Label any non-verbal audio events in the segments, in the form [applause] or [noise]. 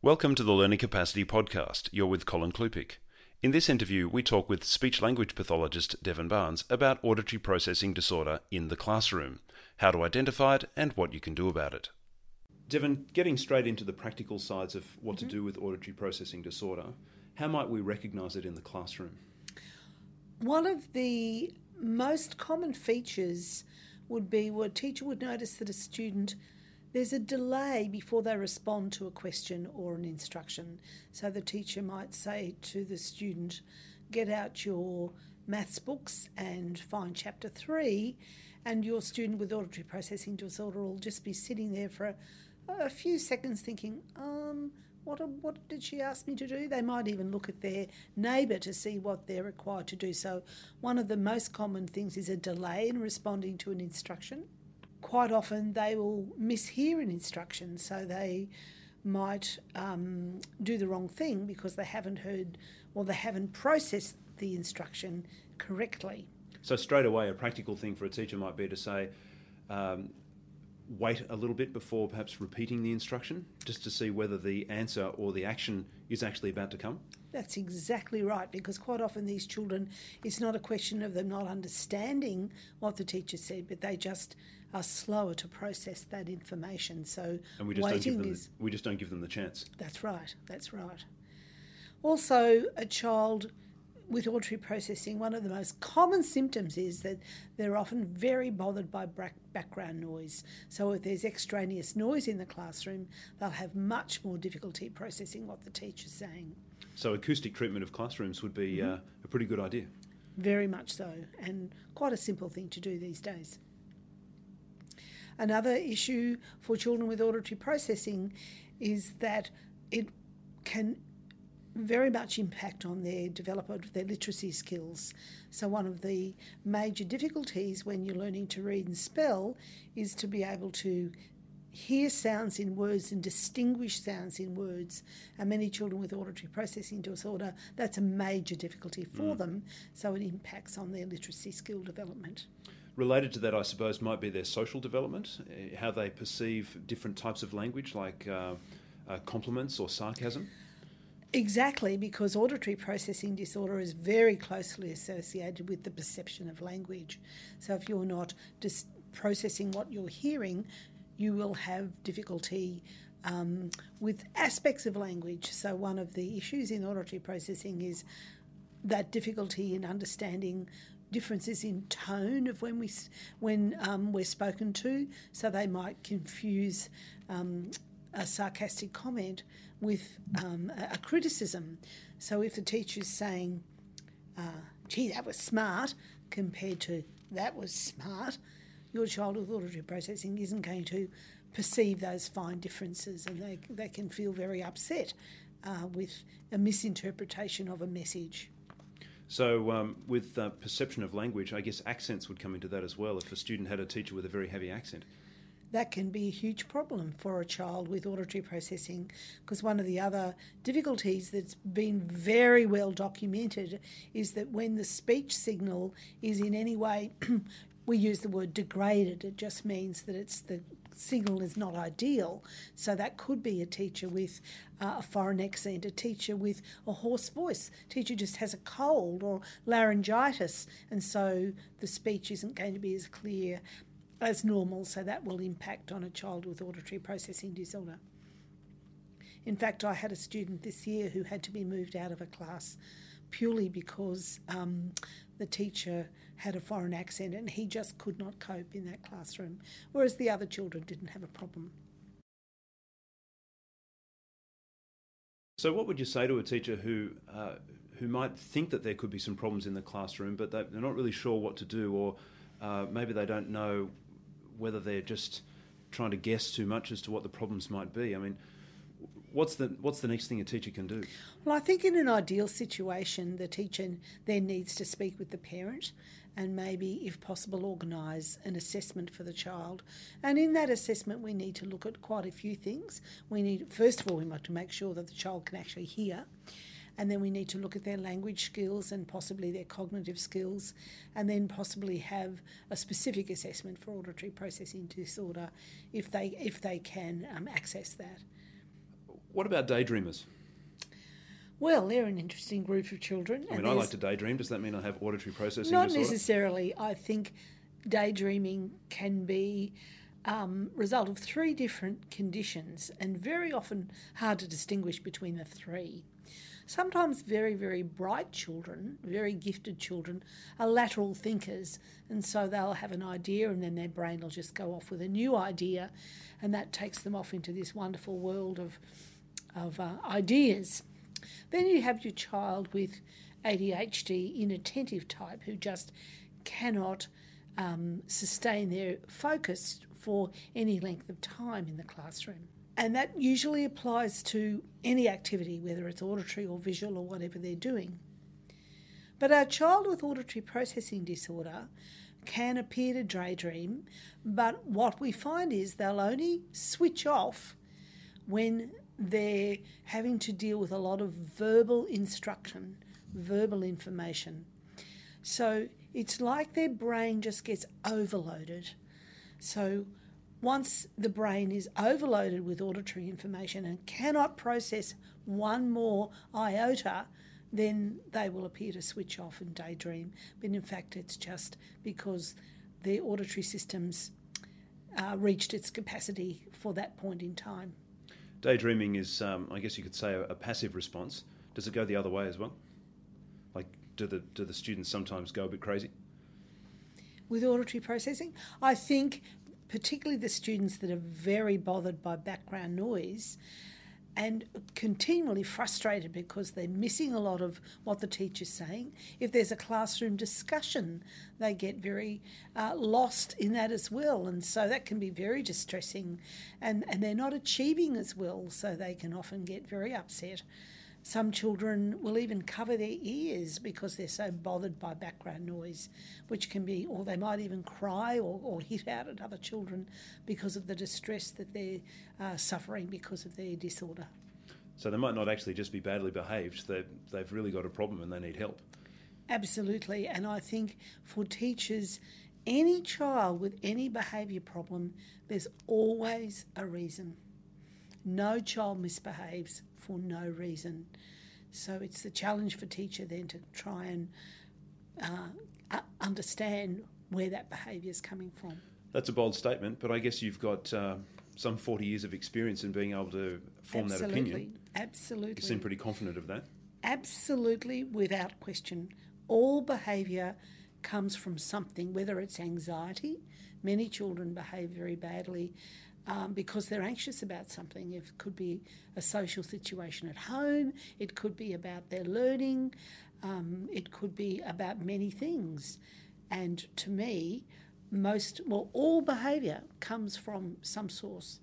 Welcome to the Learning Capacity Podcast. You're with Colin Klupiec. In this interview, we talk with speech language pathologist Devon Barnes about auditory processing disorder in the classroom, how to identify it, and what you can do about it. Devon, getting straight into the practical sides of what mm-hmm. to do with auditory processing disorder, how might we recognise it in the classroom? One of the most common features would be where a teacher would notice that a student there's a delay before they respond to a question or an instruction. So the teacher might say to the student, Get out your maths books and find chapter three, and your student with auditory processing disorder will just be sitting there for a, a few seconds thinking, um, what, what did she ask me to do? They might even look at their neighbour to see what they're required to do. So, one of the most common things is a delay in responding to an instruction quite often they will mishear an instruction, so they might um, do the wrong thing because they haven't heard or they haven't processed the instruction correctly. So, straight away, a practical thing for a teacher might be to say, um, wait a little bit before perhaps repeating the instruction just to see whether the answer or the action is actually about to come? That's exactly right because quite often these children, it's not a question of them not understanding what the teacher said, but they just are slower to process that information. So and we just waiting don't give them is, the, we just don't give them the chance. That's right. That's right. Also, a child with auditory processing, one of the most common symptoms is that they're often very bothered by background noise. So, if there's extraneous noise in the classroom, they'll have much more difficulty processing what the teacher's saying. So, acoustic treatment of classrooms would be mm-hmm. uh, a pretty good idea. Very much so, and quite a simple thing to do these days. Another issue for children with auditory processing is that it can very much impact on their development of their literacy skills. So, one of the major difficulties when you're learning to read and spell is to be able to hear sounds in words and distinguish sounds in words. And many children with auditory processing disorder, that's a major difficulty for mm. them. So, it impacts on their literacy skill development. Related to that, I suppose, might be their social development, eh, how they perceive different types of language, like uh, uh, compliments or sarcasm. Exactly, because auditory processing disorder is very closely associated with the perception of language. So, if you're not just processing what you're hearing, you will have difficulty um, with aspects of language. So, one of the issues in auditory processing is that difficulty in understanding differences in tone of when we when um, we're spoken to, so they might confuse um, a sarcastic comment with um, a, a, criticism. So if the teacher's saying, uh, "Gee, that was smart," compared to "That was smart," your child with auditory processing isn't going to perceive those fine differences, and they they can feel very upset uh, with a misinterpretation of a message. So, um, with uh, perception of language, I guess accents would come into that as well. If a student had a teacher with a very heavy accent, that can be a huge problem for a child with auditory processing because one of the other difficulties that's been very well documented is that when the speech signal is in any way [clears throat] we use the word degraded it just means that it's the signal is not ideal. So that could be a teacher with uh, a foreign accent, a teacher with a hoarse voice, a teacher just has a cold or laryngitis, and so the speech isn't going to be as clear as normal. So that will impact on a child with auditory processing disorder. In fact, I had a student this year who had to be moved out of a class purely because um, the teacher had a foreign accent and he just could not cope in that classroom, whereas the other children didn't have a problem. So, what would you say to a teacher who uh, who might think that there could be some problems in the classroom, but they're not really sure what to do, or uh, maybe they don't know whether they're just trying to guess too much as to what the problems might be? I mean, what's the what's the next thing a teacher can do? Well, I think in an ideal situation, the teacher then needs to speak with the parent and maybe, if possible, organise an assessment for the child. And in that assessment, we need to look at quite a few things. We need, first of all, we want to make sure that the child can actually hear. And then we need to look at their language skills and possibly their cognitive skills, and then possibly have a specific assessment for auditory processing disorder if they if they can um, access that What about daydreamers? Well, they're an interesting group of children. I mean, I like to daydream. Does that mean I have auditory processing Not disorder? necessarily. I think daydreaming can be um, result of three different conditions and very often hard to distinguish between the three. Sometimes very, very bright children, very gifted children, are lateral thinkers, and so they'll have an idea and then their brain will just go off with a new idea, and that takes them off into this wonderful world of, of uh, ideas. Then you have your child with ADHD, inattentive type, who just cannot um, sustain their focus for any length of time in the classroom. And that usually applies to any activity, whether it's auditory or visual or whatever they're doing. But our child with auditory processing disorder can appear to daydream, but what we find is they'll only switch off when they're having to deal with a lot of verbal instruction, verbal information. So it's like their brain just gets overloaded. So once the brain is overloaded with auditory information and cannot process one more iota, then they will appear to switch off and daydream. But in fact, it's just because their auditory systems uh, reached its capacity for that point in time. Daydreaming is, um, I guess you could say, a, a passive response. Does it go the other way as well? Like, do the do the students sometimes go a bit crazy? With auditory processing, I think particularly the students that are very bothered by background noise and continually frustrated because they're missing a lot of what the teacher's saying. If there's a classroom discussion, they get very uh, lost in that as well, and so that can be very distressing. And, and they're not achieving as well, so they can often get very upset. Some children will even cover their ears because they're so bothered by background noise, which can be, or they might even cry or, or hit out at other children because of the distress that they're uh, suffering because of their disorder. So they might not actually just be badly behaved, they, they've really got a problem and they need help. Absolutely, and I think for teachers, any child with any behaviour problem, there's always a reason. No child misbehaves for no reason. So it's the challenge for teacher then to try and uh, understand where that behaviour is coming from. That's a bold statement, but I guess you've got uh, some 40 years of experience in being able to form Absolutely. that opinion. Absolutely. You seem pretty confident of that. Absolutely, without question. All behaviour comes from something, whether it's anxiety. Many children behave very badly um, because they're anxious about something. It could be a social situation at home, it could be about their learning, um, it could be about many things. And to me, most, well, all behaviour comes from some source.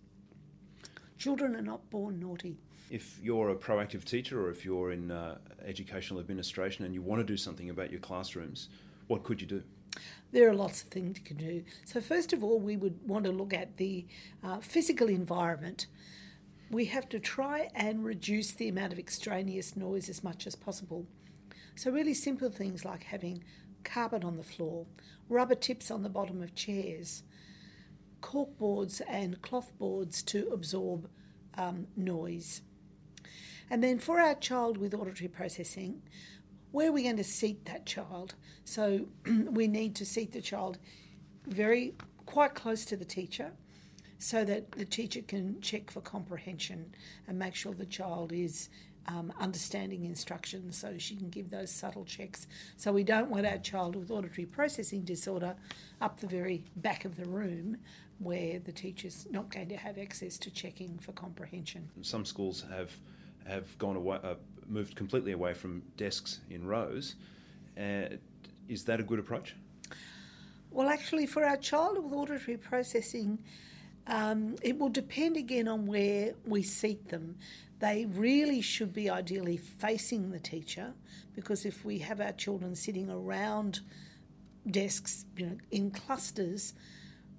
Children are not born naughty. If you're a proactive teacher or if you're in uh, educational administration and you want to do something about your classrooms, what could you do? There are lots of things you can do. So, first of all, we would want to look at the uh, physical environment. We have to try and reduce the amount of extraneous noise as much as possible. So, really simple things like having carpet on the floor, rubber tips on the bottom of chairs, cork boards and cloth boards to absorb um, noise. And then for our child with auditory processing, where are we going to seat that child? So [clears throat] we need to seat the child very quite close to the teacher so that the teacher can check for comprehension and make sure the child is um, understanding instructions so she can give those subtle checks. So we don't want our child with auditory processing disorder up the very back of the room where the teacher's not going to have access to checking for comprehension. Some schools have have gone away, uh, moved completely away from desks in rows. Uh, is that a good approach? Well, actually, for our child with auditory processing, um, it will depend again on where we seat them. They really should be ideally facing the teacher because if we have our children sitting around desks, you know, in clusters,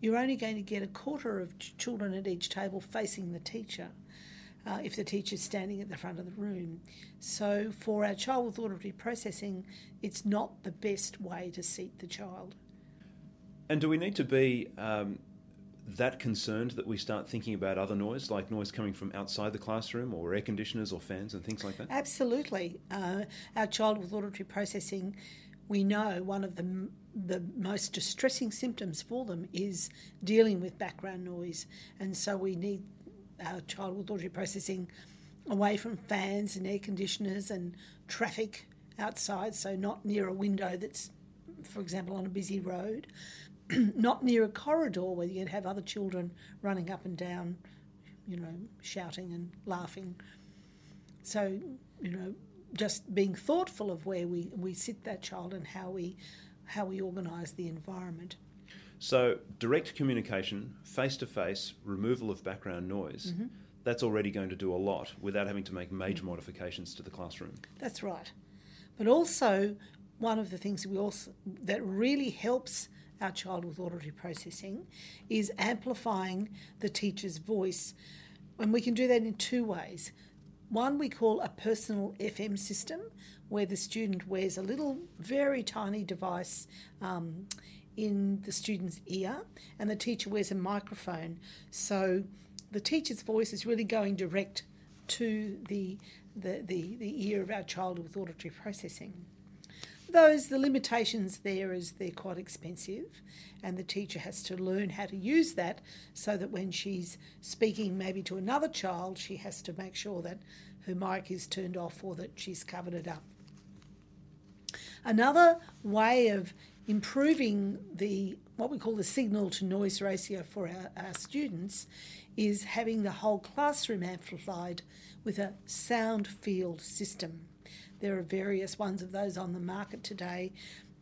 you're only going to get a quarter of children at each table facing the teacher uh, if the teacher's standing at the front of the room. So, for our child with auditory processing, it's not the best way to seat the child. And do we need to be um, that concerned that we start thinking about other noise, like noise coming from outside the classroom or air conditioners or fans and things like that? Absolutely. Uh, our child with auditory processing, we know one of the, the most distressing symptoms for them is dealing with background noise. And so we need our child with auditory processing away from fans and air conditioners and traffic outside, so not near a window that's, for example, on a busy road. [clears throat] not near a corridor where you'd have other children running up and down, you know, shouting and laughing. So, you know, just being thoughtful of where we, we sit that child and how we how we organise the environment. So, direct communication, face to face, removal of background noise, mm-hmm. that's already going to do a lot without having to make major modifications to the classroom. That's right. But also, one of the things we also that really helps our child with auditory processing is amplifying the teacher's voice. And we can do that in two ways. One we call a personal FM system, where the student wears a little, very tiny device um, in the student's ear, and the teacher wears a microphone. So the teacher's voice is really going direct to the, the, the, the ear of our child with auditory processing those the limitations there is they're quite expensive and the teacher has to learn how to use that so that when she's speaking maybe to another child she has to make sure that her mic is turned off or that she's covered it up another way of improving the what we call the signal to noise ratio for our, our students is having the whole classroom amplified with a sound field system there are various ones of those on the market today.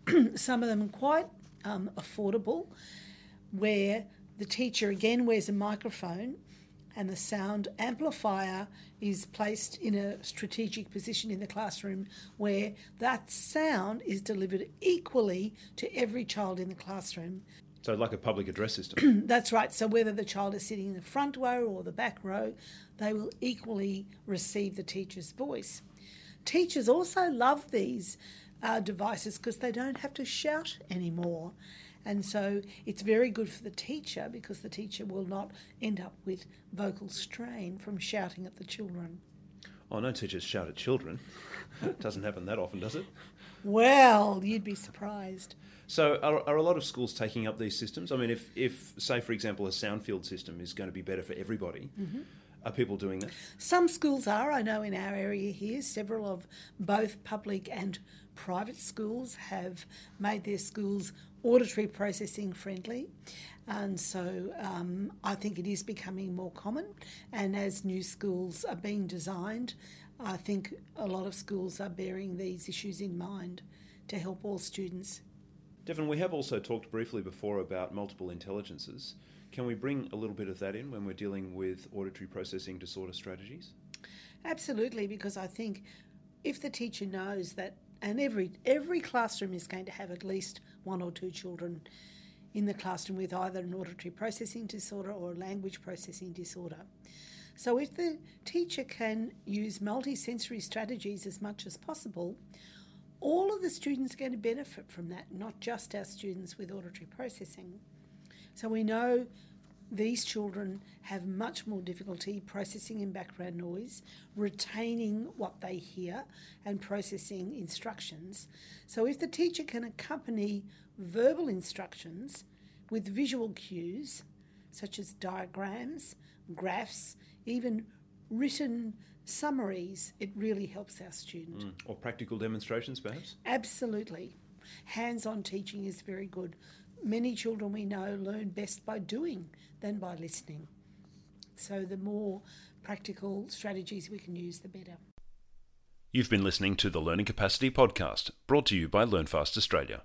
[clears throat] Some of them quite um, affordable, where the teacher again wears a microphone and the sound amplifier is placed in a strategic position in the classroom where that sound is delivered equally to every child in the classroom. So, like a public address system? [clears throat] That's right. So, whether the child is sitting in the front row or the back row, they will equally receive the teacher's voice. Teachers also love these uh, devices because they don't have to shout anymore. And so it's very good for the teacher because the teacher will not end up with vocal strain from shouting at the children. Oh, no teachers shout at children. it doesn't happen that often, does it? Well, you'd be surprised. So, are, are, a lot of schools taking up these systems? I mean, if, if, say, for example, a sound field system is going to be better for everybody, mm-hmm. Are people doing that? Some schools are. I know in our area here, several of both public and private schools have made their schools auditory processing friendly. And so um, I think it is becoming more common. And as new schools are being designed, I think a lot of schools are bearing these issues in mind to help all students. Devon, we have also talked briefly before about multiple intelligences. Can we bring a little bit of that in when we're dealing with auditory processing disorder strategies? Absolutely, because I think if the teacher knows that, and every every classroom is going to have at least one or two children in the classroom with either an auditory processing disorder or a language processing disorder. So, if the teacher can use multisensory strategies as much as possible, all of the students are going to benefit from that, not just our students with auditory processing. So we know these children have much more difficulty processing in background noise, retaining what they hear, and processing instructions. So, if the teacher can accompany verbal instructions with visual cues, such as diagrams, graphs, even written summaries, it really helps our student. Mm. Or practical demonstrations, perhaps? Absolutely. Hands on teaching is very good many children we know learn best by doing than by listening. So the more practical strategies we can use, the better. You've been listening to the Learning Capacity Podcast, brought to you by LearnFast Australia.